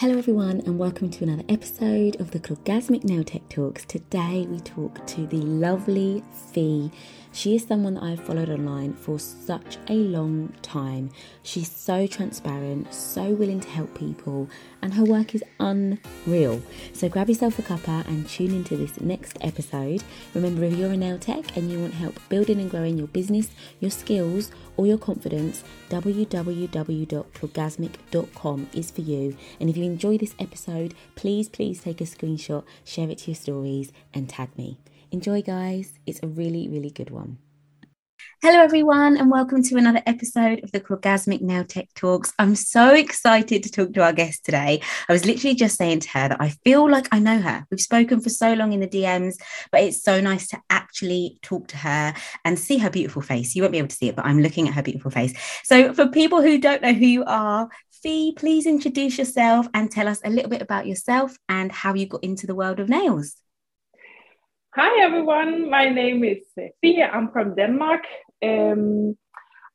Hello, everyone, and welcome to another episode of the Clawgasmic Nail Tech Talks. Today, we talk to the lovely Fie. She is someone that I've followed online for such a long time. She's so transparent, so willing to help people, and her work is unreal. So grab yourself a cuppa and tune into this next episode. Remember, if you're a nail tech and you want help building and growing your business, your skills, or your confidence, www.clawgasmic.com is for you. And if you enjoy this episode, please, please take a screenshot, share it to your stories, and tag me. Enjoy, guys. It's a really, really good one. Hello, everyone, and welcome to another episode of the Clawgasmic Nail Tech Talks. I'm so excited to talk to our guest today. I was literally just saying to her that I feel like I know her. We've spoken for so long in the DMs, but it's so nice to actually talk to her and see her beautiful face. You won't be able to see it, but I'm looking at her beautiful face. So, for people who don't know who you are, Fie, please introduce yourself and tell us a little bit about yourself and how you got into the world of nails. Hi everyone, my name is Fie. I'm from Denmark. Um,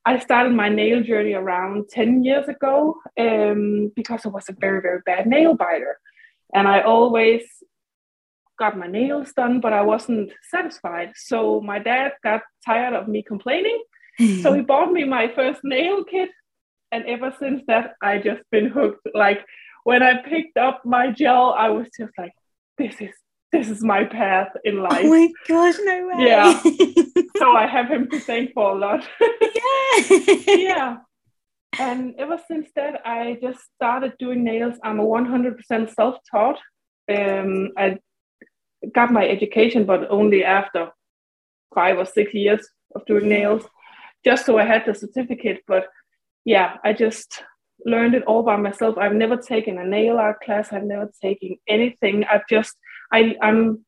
I started my nail journey around 10 years ago um, because I was a very, very bad nail biter. And I always got my nails done, but I wasn't satisfied. So my dad got tired of me complaining. so he bought me my first nail kit. And ever since that, I just been hooked. Like when I picked up my gel, I was just like, this is this is my path in life. Oh my gosh, no way. Yeah. so I have him to thank for a lot. yeah. yeah. And ever since that, I just started doing nails. I'm a 100% self taught. Um, I got my education, but only after five or six years of doing nails, just so I had the certificate. But yeah, I just learned it all by myself. I've never taken a nail art class, I've never taken anything. I've just I, I'm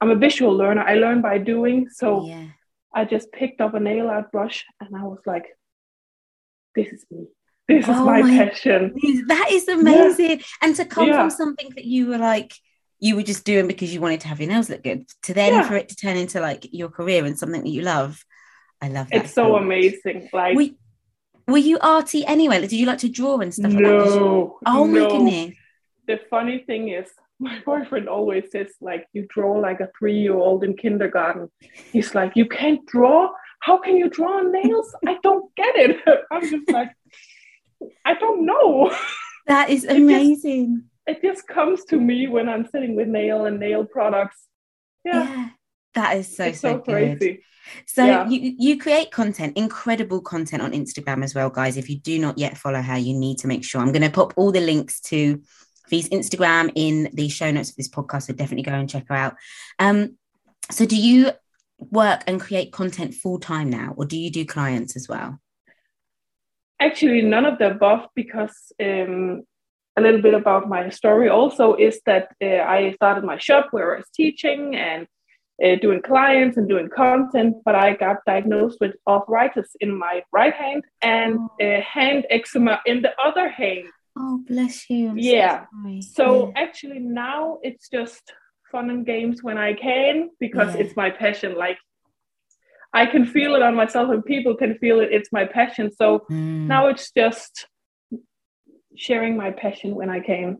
I'm a visual learner. I learn by doing. So yeah. I just picked up a nail art brush and I was like, this is me. This is oh my, my, passion. That is amazing. Yeah. And to come yeah. from something that you were like, you were just doing because you wanted to have your nails look good, to then for it to turn into like your career and something that you love. I love that. It's so, amazing. Like, were, were, you arty anyway? Did you like to draw and stuff no, like that? Oh no. my goodness. The funny thing is, my boyfriend always says like you draw like a three-year-old in kindergarten. He's like you can't draw? How can you draw nails? I don't get it. I'm just like i don't know. That is amazing it just, it just comes to me when i'm sitting with nail and nail products. Yeah, yeah. That is so it's so, so crazy. So yeah. you you create content incredible content on instagram as well guys. If you do not yet follow her you need to make sure. I'm going to pop all the links to Fie's Instagram in the show notes of this podcast. So definitely go and check her out. Um, so do you work and create content full time now, or do you do clients as well? Actually, none of the above, because um, a little bit about my story also is that uh, I started my shop where I was teaching and uh, doing clients and doing content, but I got diagnosed with arthritis in my right hand and oh. hand eczema in the other hand. Oh, bless you. I'm yeah. So, so yeah. actually, now it's just fun and games when I can because yeah. it's my passion. Like, I can feel it on myself, and people can feel it. It's my passion. So mm. now it's just sharing my passion when I can.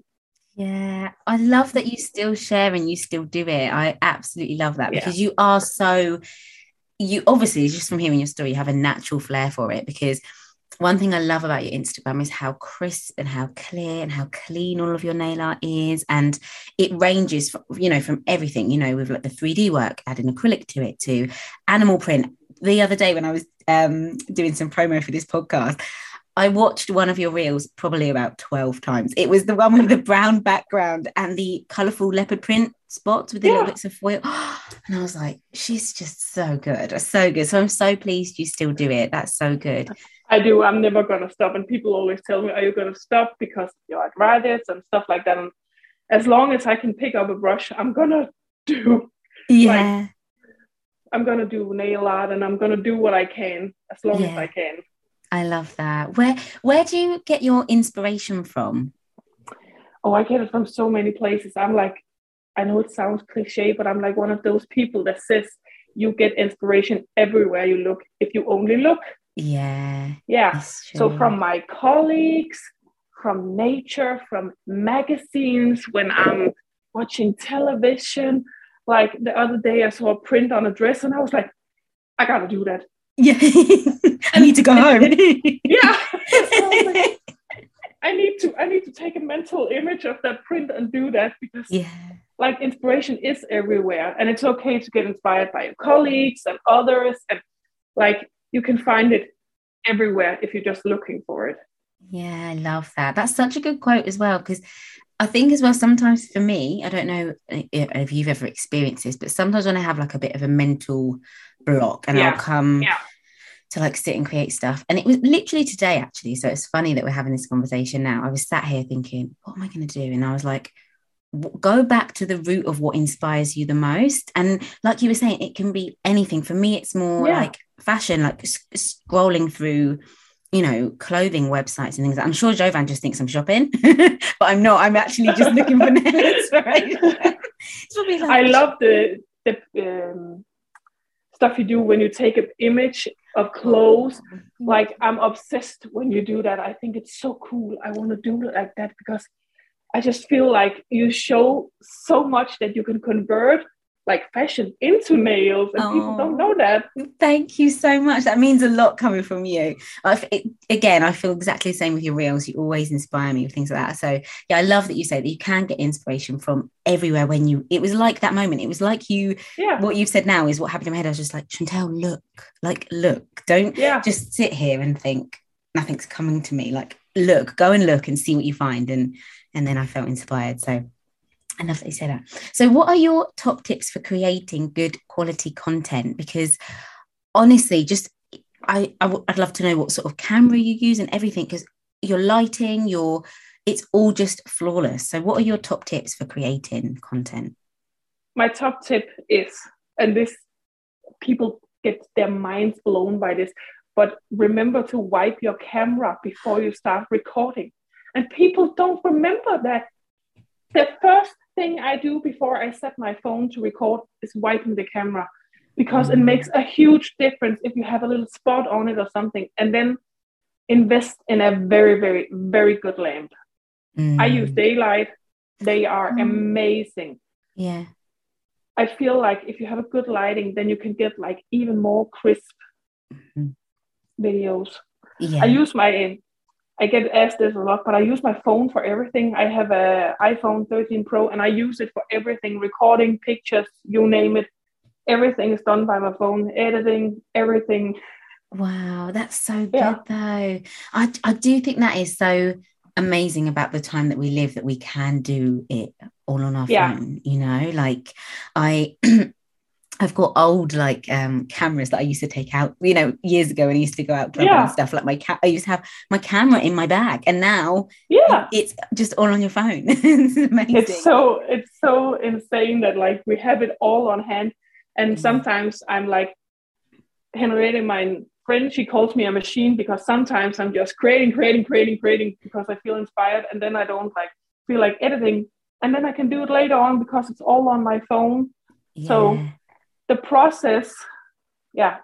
Yeah, I love that you still share and you still do it. I absolutely love that because yeah. you are so. You obviously, just from hearing your story, you have a natural flair for it because one thing I love about your Instagram is how crisp and how clear and how clean all of your nail art is. And it ranges, from, you know, from everything, you know, with like the 3D work, adding acrylic to it, to animal print. The other day when I was um, doing some promo for this podcast, I watched one of your reels probably about 12 times. It was the one with the brown background and the colourful leopard print spots with the yeah. little bits of foil. And I was like, she's just so good. So good. So I'm so pleased you still do it. That's so good. I do. I'm never gonna stop. And people always tell me, "Are you gonna stop?" Because you know arthritis and stuff like that. And as long as I can pick up a brush, I'm gonna do. Yeah. Like, I'm gonna do nail art, and I'm gonna do what I can as long yeah. as I can. I love that. Where Where do you get your inspiration from? Oh, I get it from so many places. I'm like, I know it sounds cliche, but I'm like one of those people that says you get inspiration everywhere you look if you only look. Yeah. Yeah. So from my colleagues, from nature, from magazines, when I'm watching television. Like the other day, I saw a print on a dress and I was like, I gotta do that. Yeah, I need to go home. yeah. I, I need to I need to take a mental image of that print and do that because yeah like inspiration is everywhere and it's okay to get inspired by your colleagues and others and like you can find it everywhere if you're just looking for it yeah i love that that's such a good quote as well because i think as well sometimes for me i don't know eh, if you've ever experienced this but sometimes when i have like a bit of a mental block and yeah. i'll come yeah. to like sit and create stuff and it was literally today actually so it's funny that we're having this conversation now i was sat here thinking what am i going to do and i was like go back to the root of what inspires you the most. And like you were saying it can be anything. For me it's more yeah. like fashion like scrolling through you know clothing websites and things. I'm sure jovan just thinks i'm shopping but i'm not. I'm actually just looking for inspiration like i love the the um, stuff you do when you take an image of clothes. Like i'm obsessed when you do that. I think it's so cool. I want to do it like that because I just feel like you show so much that you can convert like fashion into nails and oh, people don't know that. Thank you so much. That means a lot coming from you. It, again i feel exactly the same with your reels. You always inspire me with things like that. So yeah i love that you say that you can get inspiration from everywhere when you it was like that moment. It was like you yeah. what you've said now is what happened in my head. I was just like chantel look like look. Don't yeah. just sit here and think nothing's coming to me. Like look go and look and see what you find. And and then I felt inspired. So I love that you say that. So, what are your top tips for creating good quality content? Because honestly, just I, I w- I'd love to know what sort of camera you use and everything because your lighting, your it's all just flawless. So, what are your top tips for creating content? My top tip is, and this people get their minds blown by this, but remember to wipe your camera before you start recording. And people don't remember that. The first thing I do before I set my phone to record is wiping the camera because it makes a huge difference if you have a little spot on it or something. And then invest in a very, very, very good lamp. Mm. I use daylight, they are mm. amazing. Yeah. I feel like if you have a good lighting, then you can get like even more crisp mm-hmm. videos. Yeah. I use my I get asked this a lot, but I use my phone for everything. I have a iPhone 13 Pro and I use it for everything, recording, pictures, you name it. Everything is done by my phone, editing, everything. Wow, that's so good yeah. though. I I do think that is so amazing about the time that we live that we can do it all on our yeah. phone, you know? Like I I've got old like um cameras that I used to take out, you know, years ago when I used to go out yeah. and stuff. Like my cat, I used to have my camera in my bag, and now yeah, it's just all on your phone. it's amazing. It's so it's so insane that like we have it all on hand, and mm. sometimes I'm like Henriette, my friend, she calls me a machine because sometimes I'm just creating, creating, creating, creating because I feel inspired, and then I don't like feel like editing, and then I can do it later on because it's all on my phone. Yeah. So the process. Yeah.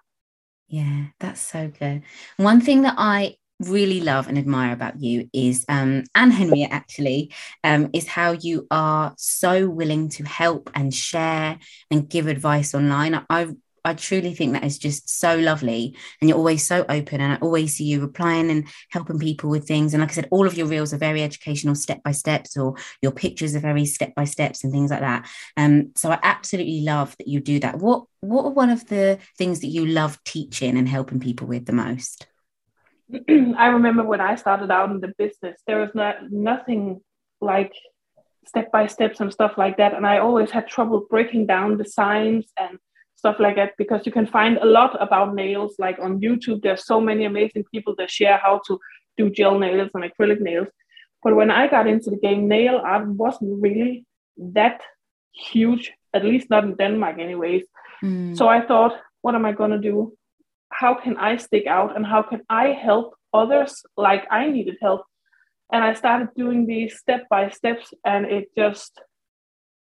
Yeah that's so good. One thing that i really love and admire about you is um and henriette actually um is how you are so willing to help and share and give advice online. I, I truly think that is just so lovely. And you're always so open. And I always see you replying and helping people with things. And like I said, all of your reels are very educational step by steps, or your pictures are very step by steps and things like that. Um, so I absolutely love that you do that. What what are one of the things that you love teaching and helping people with the most? I remember when I started out in the business, there was not nothing like step by steps and stuff like that. And I always had trouble breaking down the signs and stuff like that because you can find a lot about nails like on youtube there's so many amazing people that share how to do gel nails and acrylic nails. But when i got into the game nail art wasn't really that huge at least not in denmark anyways. Mm. so i thought what am i going to do? How can i stick out and how can i help others? Like i needed help. And i started doing these step by steps and it just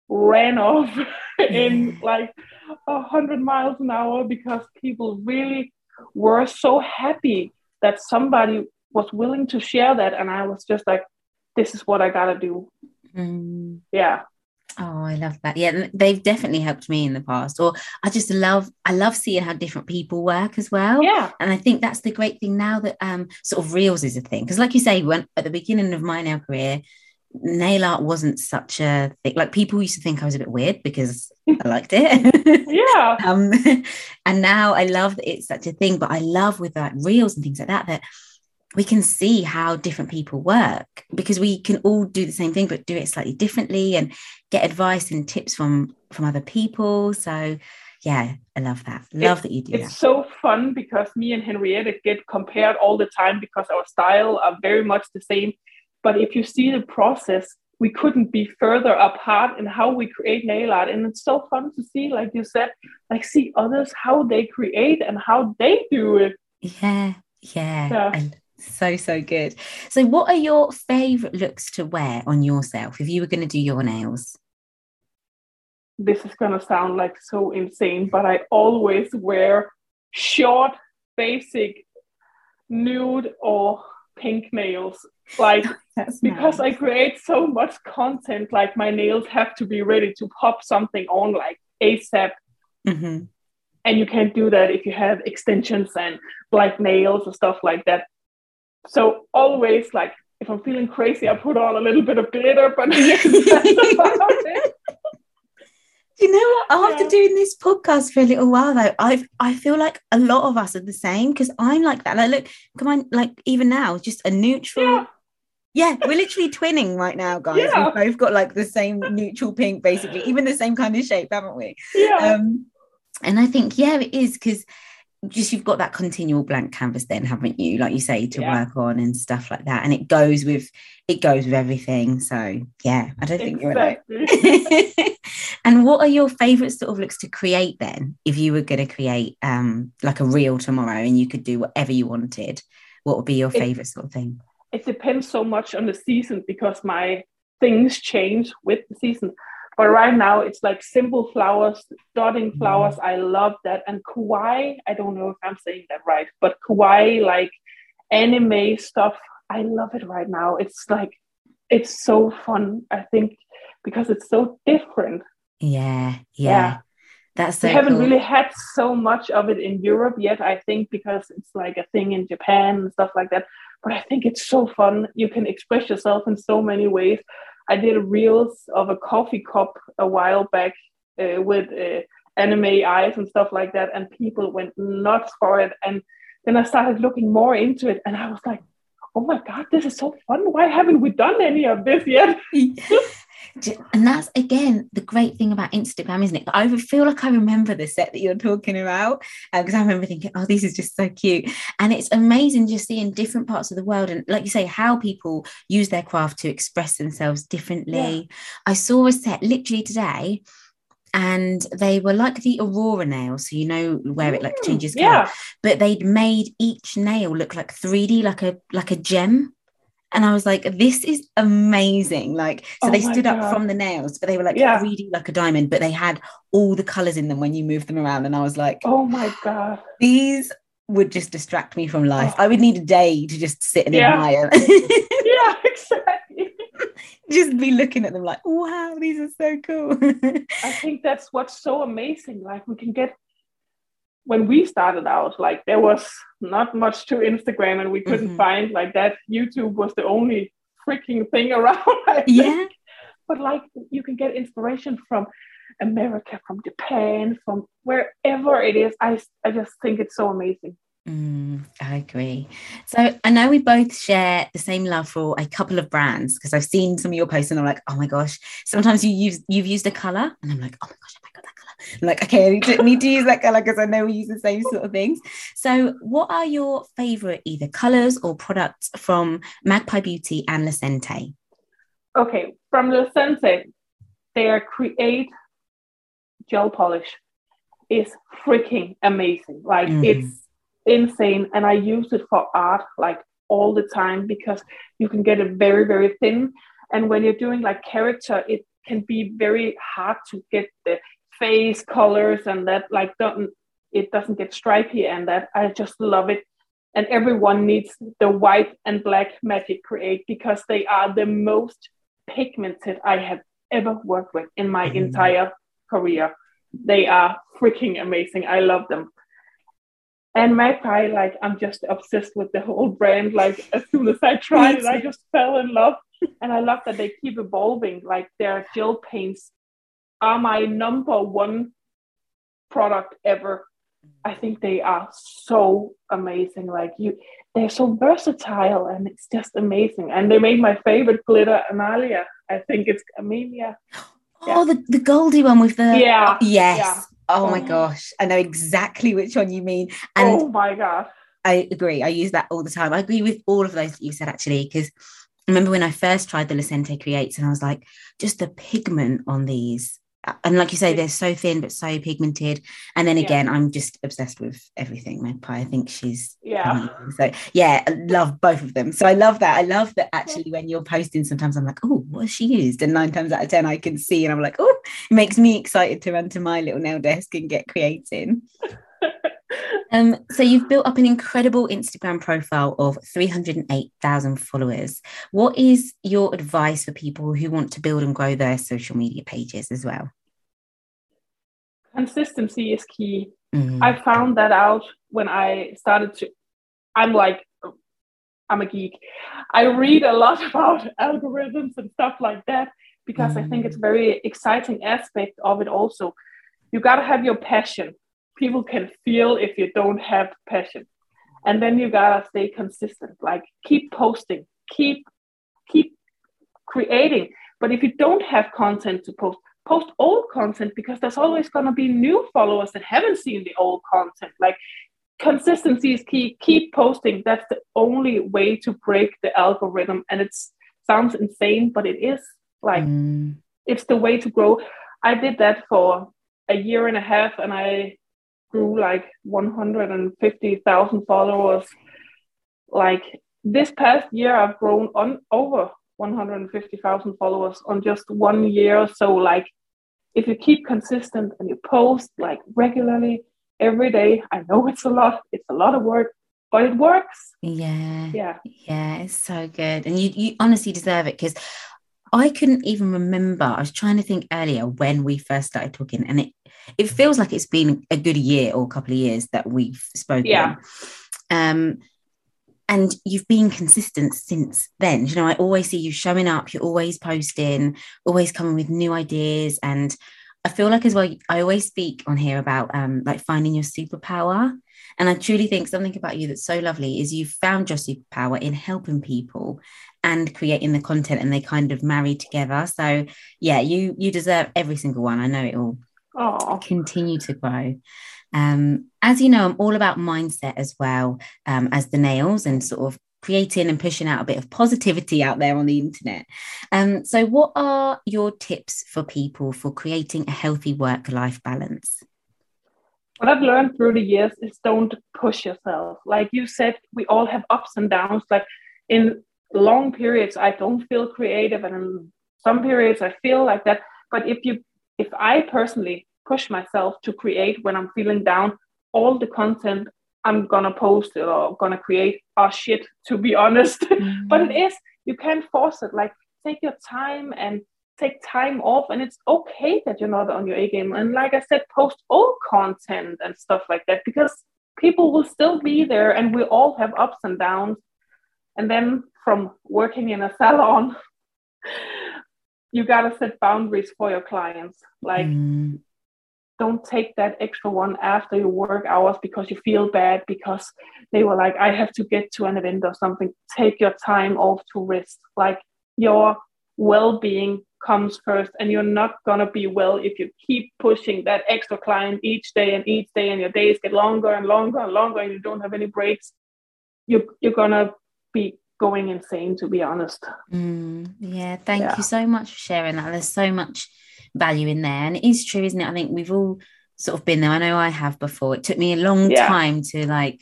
ran off in like a hundred miles an hour because people really were so happy that somebody was willing to share that and i was just like this is what I gotta do. Mm. Yeah. Oh, I love that. Yeah, they've definitely helped me in the past. Or I just love, I love seeing how different people work as well. Yeah. And I think that's the great thing now that um sort of reels is a thing. Because like you say, when at the beginning of my now career, nail art wasn't such a thing. Like people used to think I was a bit weird because I liked it. yeah. um, and now I love that it's such a thing. But I love with like reels and things like that that we can see how different people work because we can all do the same thing but do it slightly differently and get advice and tips from from other people so yeah i love that love it, that you do it's that. so fun because me and henriette get compared all the time because our style are very much the same but if you see the process we couldn't be further apart in how we create nail art and it's so fun to see like you said like see others how they create and how they do it yeah yeah, yeah. So, so good. So, what are your favorite looks to wear on yourself if you were going to do your nails? This is going to sound like so insane, but I always wear short, basic, nude, or pink nails. Like, That's because nice. I create so much content, like, my nails have to be ready to pop something on like ASAP. Mm-hmm. And you can't do that if you have extensions and black nails and stuff like that so always like if I'm feeling crazy, I put on a little bit of glitter, but you know what? After yeah. doing this podcast for a little while though, I've I feel like a lot of us are the same because I'm like that. Like, look, come on, like even now, just a neutral. Yeah. Yeah, we're literally twinning right now, guys. Yeah. We've both got like the same neutral pink, basically, even the same kind of shape, haven't we? Yeah. Um, and I think, yeah, it is because just you've got that continual blank canvas then haven't you? Like you say to yeah. work on and stuff like that. And it goes with it goes with everything. So yeah i don't think exactly. you're right and what are your favorite sort of looks to create then? If you were going to create um like a reel tomorrow and you could do whatever you wanted what would be your favorite it, sort of thing? It depends so much on the season because my things change with the season but right now it's like simple flowers, dotting mm-hmm. flowers. I love that. And kawaii, I don't know if I'm saying that right, but kawaii, like anime stuff, I love it right now. It's like, it's so fun, I think, because it's so different. Yeah, yeah. yeah. That's so we haven't cool. really had so much of it in Europe yet, I think, because it's like a thing in Japan and stuff like that. But I think it's so fun. You can express yourself in so many ways. I did reels of a coffee cup a while back uh, with uh, anime eyes and stuff like that, and people went nuts for it. And then I started looking more into it, and I was like, "Oh my god, this is so fun! Why haven't we done any of this yet?" and that's again the great thing about Instagram, isn't it? I feel like I remember the set that you're talking about because uh, I remember thinking, "Oh, this is just so cute," and it's amazing just seeing different parts of the world and, like you say, how people use their craft to express themselves differently. Yeah. I saw a set literally today and they were like the aurora nails so you know where it like changes color yeah. but they'd made each nail look like 3d like a like a gem and I was like, this is amazing. Like, so oh they stood God. up from the nails, but they were like yeah. 3D like a diamond, but they had all the colors in them when you moved them around. And I was like, oh my God. These would just distract me from life. Oh. I would need a day to just sit and yeah. admire. yeah, exactly. just be looking at them like, wow, these are so cool. I think that's what's so amazing. Like, we can get when we started out, like there was not much to Instagram and we couldn't mm-hmm. find like that. YouTube was the only freaking thing around. Yeah. But like you can get inspiration from America, from Japan, from wherever it is. I, I just think it's so amazing. Mm, I agree. So I know we both share the same love for a couple of brands because I've seen some of your posts and I'm like, oh my gosh. Sometimes you use you've used a color and I'm like, oh my gosh, have I got that? I'm like, okay, I need to, need to use that color because I know we use the same sort of things. So, what are your favorite either colors or products from Magpie Beauty and Lecenté? Okay, from Lecenté, their Create gel polish is freaking amazing. Like mm. it's insane and i use it for art like all the time because you can get it very very thin and when you're doing like character it can be very hard to get the face colors and that like doesn't it doesn't get stripy and that i just love it. And everyone needs the white and black magic create because they are the most pigmented i have ever worked with in my mm. entire career. They are freaking amazing. I love them. And magpie like i'm just obsessed with the whole brand. Like as soon as i tried it i just fell in love. And i love that they keep evolving. Like their gel paints are my number one product ever I think they are so amazing. Like you, they're so versatile and it's just amazing. And they made my favorite glitter, Amalia. I think it's Amelia. Oh, yeah. the, the Goldie one with the yeah, oh, yes. Yeah. Oh my gosh, I know exactly which one you mean. And oh my god, I agree. I use that all the time. I agree with all of those that you said actually, because remember when I first tried the Lecenté Creates, and I was like, just the pigment on these and like you say, they're so thin but so pigmented. And then again, yeah. I'm just obsessed with everything Magpie. I think she's yeah. Amazing. So yeah, I love both of them. So I love that. I love that actually when you're posting, sometimes I'm like, oh, what has she used? And nine times out of ten, I can see, and I'm like, oh, it makes me excited to run to my little nail desk and get creating. Um, so you've built up an incredible Instagram profile of 308,000 followers. What is your advice for people who want to build and grow their social media pages as well? Consistency is key. Mm-hmm. I found that out when I started to, I'm like, I'm a geek. I read a lot about algorithms and stuff like that because mm-hmm. I think it's a mm. very exciting aspect of it also. You got to have your passion people can feel if you don't have passion. And then you gotta stay consistent like keep posting keep keep creating. But if you don't have content to post post old content because there's always going to be new followers that haven't seen the old content. Like consistency is key. Keep posting. That's the only way to break the algorithm. And it sounds insane but it is. Like mm. it's the way to grow. I did that for a year and a half and i grew like 150,000 followers. Like this past year, I've grown on over 150,000 followers on just one year. So like, if you keep consistent and you post like regularly every day, I know it's a lot. It's a lot of work, but it works. Yeah. Yeah. Yeah. It's so good. And you, you honestly deserve it because I couldn't even remember. I was trying to think earlier when we first started talking, and it it feels like it's been a good year or a couple of years that we've spoken. Yeah. Um, and you've been consistent since then. You know, I always see you showing up. You're always posting, always coming with new ideas, and I feel like as well. I always speak on here about um, like finding your superpower. And I truly think something about you that's so lovely is you've found your superpower in helping people and creating the content and they kind of marry together. So yeah, you you deserve every single one. I know it all. Oh. Continue to grow. Um, as you know, I'm all about mindset as well um, as the nails and sort of creating and pushing out a bit of positivity out there on the internet. Um, so, what are your tips for people for creating a healthy work life balance? What I've learned through the years is don't push yourself. Like you said, we all have ups and downs. Like in long periods, I don't feel creative, and in some periods, I feel like that. But if you if I personally push myself to create when I'm feeling down, all the content I'm gonna post or gonna create are shit, to be honest. Mm-hmm. but it is, you can't force it. Like, take your time and take time off, and it's okay that you're not on your A game. And like I said, post all content and stuff like that because people will still be there and we all have ups and downs. And then from working in a salon, you got to set boundaries for your clients. Like, mm. don't take that extra one after your work hours because you feel bad because they were like, I have to get to an event or something. Take your time off to rest. Like, your well being comes first, and you're not to be well if you keep pushing that extra client each day and each day, and your days get longer and longer and longer, and you don't have any breaks. You, you're to be going insane to be honest. Mm, yeah thank yeah. you so much for sharing that. There's so much value in there. And it is true isn't it? I think we've all sort of been there. I know i have before. It took me a long yeah. time to like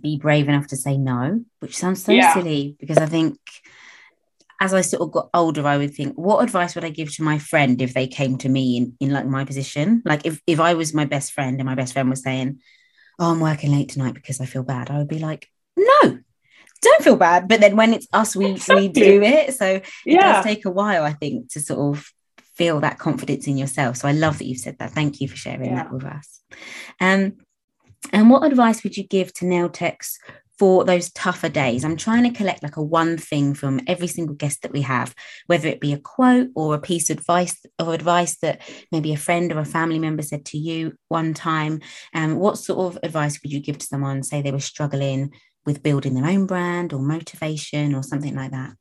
be brave enough to say no which sounds so yeah. silly because i think as i sort of got older i would think what advice would i give to my friend if they came to me in, in like my position? Like if, if i was my best friend and my best friend was saying oh, I'm working late tonight because I feel bad, I would be like, no, don't feel bad. But then when it's us, we exactly. we do it. So it yeah. does take a while, I think, to sort of feel that confidence in yourself. So I love that you've said that. Thank you for sharing yeah. that with us. Um, and what advice would you give to nail techs for those tougher days. I'm trying to collect like a one thing from every single guest that we have, whether it be a quote or a piece of advice or advice that maybe a friend or a family member said to you one time. Um, what sort of advice would you give to someone, say they were struggling with building their own brand or motivation or something like that?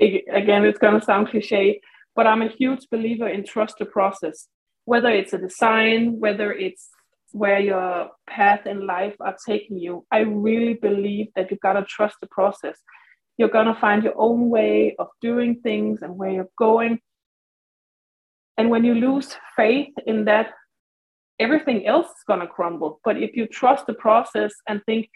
Again, it's going to sound cliche, but I'm a huge believer in trust the process. Whether it's a design, whether it's where your path in life are taking you, I really believe that you've got to trust the process. You're going to find your own way of doing things and where you're going. And when you lose faith in that, everything else is going to crumble. But if you trust the process and think,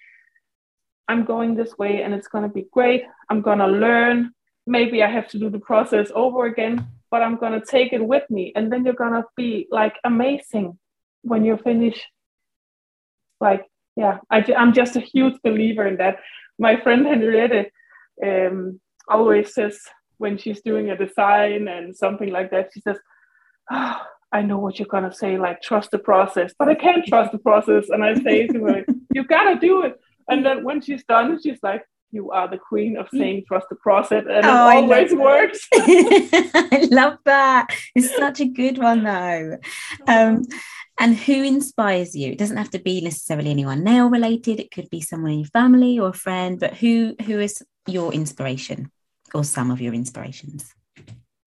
I'm going this way and it's going to be great, I'm going to learn. Maybe I have to do the process over again, but I'm going to take it with me. And then you're going to be like amazing when you finish like yeah I, i'm just a huge believer in that my friend henriette um, always says when she's doing a design and something like that she says oh, i know what you're going to say like trust the process but i can't trust the process. And i say to her you gotta do it. And then when she's done she's like you are the queen of saying trust the process and oh, it always works. I love that. It's such a good one though. Um, and who inspires you? It doesn't have to be necessarily anyone nail related. It could be someone in your family or a friend but who who is your inspiration or some of your inspirations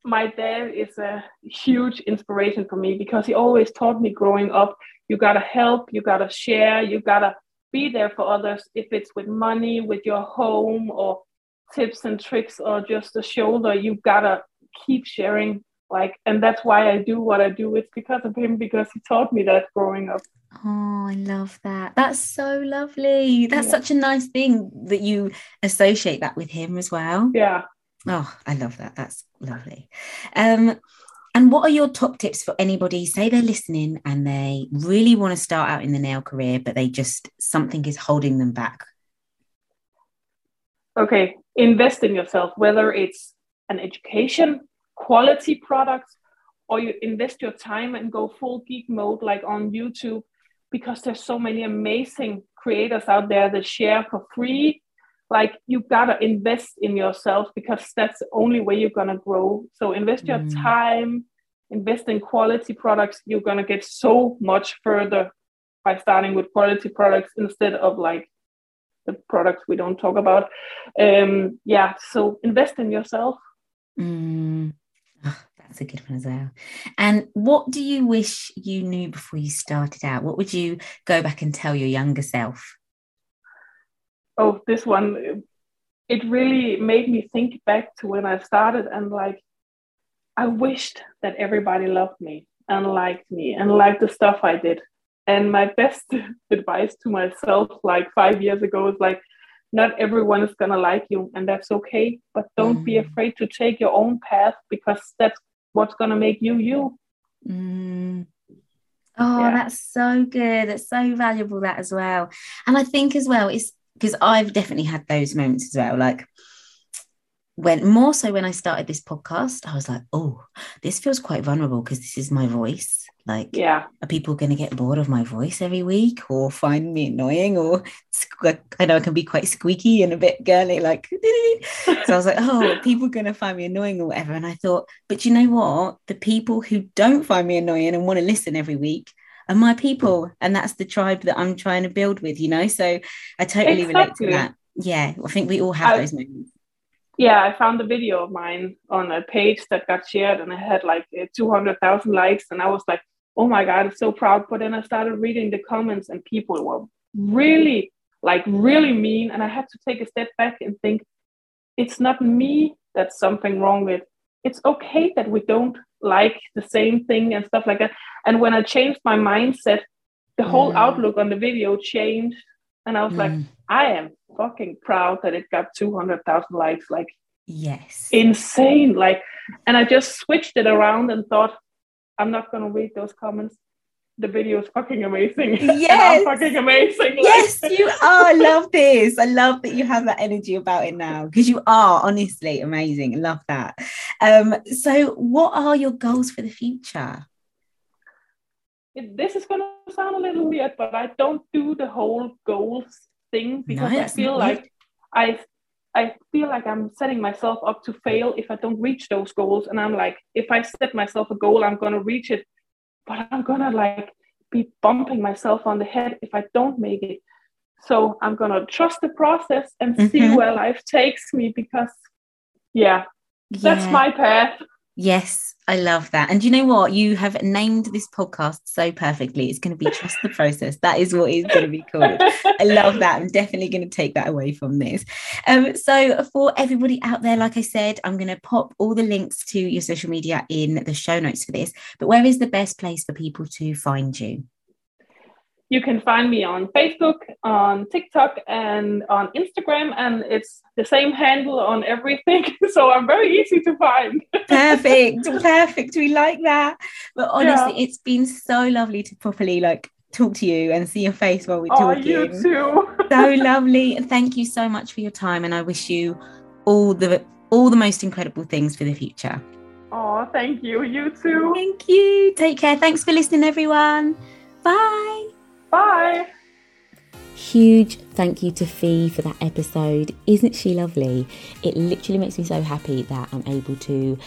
my dad is a huge inspiration for me because he always taught me growing up you got to help you got to share you got to be there for others. If it's with money with your home or tips and tricks or just a shoulder you got to keep sharing. Like and that's why i do what i do. It's because of him because he taught me that growing up. Oh i love that. That's so lovely. That's yeah. such a nice thing that you associate that with him as well. Yeah oh i love that. That's lovely. Um and what are your top tips for anybody say they're listening and they really want to start out in the nail career but they just something is holding them back? Okay invest in yourself whether it's an education quality products or you invest your time and go full geek mode like on YouTube because there's so many amazing creators out there that share for free like you gotta invest in yourself because that's the only way you're gonna grow so invest your mm. time invest in quality products you're gonna get so much further by starting with quality products instead of like the products we don't talk about um yeah so invest in yourself mm. Oh, that's a good one as well. And what do you wish you knew before you started out? What would you go back and tell your younger self? Oh, this one, it really made me think back to when I started and like, I wished that everybody loved me and liked me and liked the stuff I did. And my best advice to myself, like five years ago, is like, not everyone is going to like you and that's okay but don't mm. be afraid to take your own path because that's what's going to make you you mm. oh yeah. that's so good that's so valuable that as well and i think as well it's because i've definitely had those moments as well like when more so when i started this podcast i was like oh this feels quite vulnerable because this is my voice like, yeah, are people going to get bored of my voice every week or find me annoying? Or I know I can be quite squeaky and a bit girly, like, so I was like, oh, people going to find me annoying or whatever. And I thought, but you know what? The people who don't find me annoying and want to listen every week are my people. And that's the tribe that I'm trying to build with, you know? So I totally exactly. relate to that. Yeah, I think we all have I, those moments yeah, I found a video of mine on a page that got shared and it had like uh, 200,000 likes. And I was like, oh my god i'm so proud but then i started reading the comments and people were really like really mean and i had to take a step back and think it's not me that's something wrong with it's okay that we don't like the same thing and stuff like that and when i changed my mindset the whole mm. outlook on the video changed and i was mm. like i am fucking proud that it got 200000 likes like yes insane like and i just switched it around and thought I'm not going to read those comments. The video is fucking amazing. Yes, fucking amazing. Yes, you are. I love this. I love that you have that energy about it now because you are honestly amazing. I love that. Um, so, what are your goals for the future? This is going to sound a little weird, but I don't do the whole goals thing because no, I feel like I I feel like I'm setting myself up to fail if I don't reach those goals. And I'm like, if I set myself a goal, I'm gonna reach it but I'm gonna like be bumping myself on the head if I don't make it. So I'm gonna trust the process and mm-hmm. see where life takes me because yeah, yeah, that's my path. Yes, I love that. And you know what? You have named this podcast so perfectly. It's going to be Trust the Process. That is what it's going to be called. I love that. I'm definitely going to take that away from this. Um, so, for everybody out there, like I said, I'm going to pop all the links to your social media in the show notes for this. But where is the best place for people to find you? You can find me on Facebook, on TikTok, and on Instagram, and it's the same handle on everything. So I'm very easy to find. perfect, perfect. We like that. But honestly, yeah. it's been so lovely to properly like talk to you and see your face while we're talking. Oh, you too. so lovely. And thank you so much for your time. And I wish you all the all the most incredible things for the future. Oh, thank you. You too. Thank you. Take care. Thanks for listening, everyone. Bye. Bye. Huge thank you to Fie for that episode. Isn't she lovely? It literally makes me so happy that I'm able to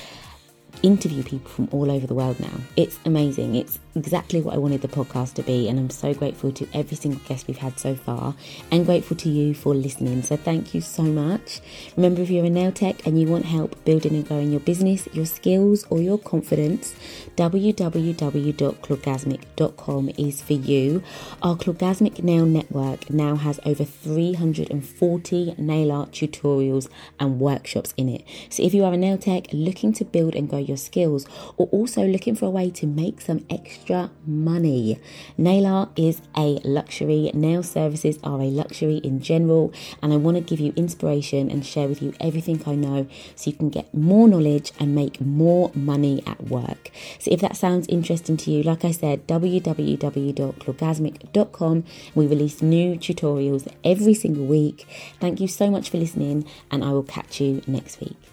interview people from all over the world now. It's amazing. It's exactly what I wanted the podcast to be, and I'm so grateful to every single guest we've had so far, and grateful to you for listening. So, thank you so much. Remember, if you're a nail tech and you want help building and growing your business, your skills, or your confidence, www.clawgasmic.com is for you. Our Clawgasmic Nail Network now has over 340 nail art tutorials and workshops in it. So, if you are a nail tech looking to build and grow your skills, or also looking for a way to make some extra money. Nail art is a luxury, nail services are a luxury in general, and I want to give you inspiration and share with you everything I know so you can get more knowledge and make more money at work. So if that sounds interesting to you, like I said, www.clawgasmic.com. We release new tutorials every single week. Thank you so much for listening, and I will catch you next week.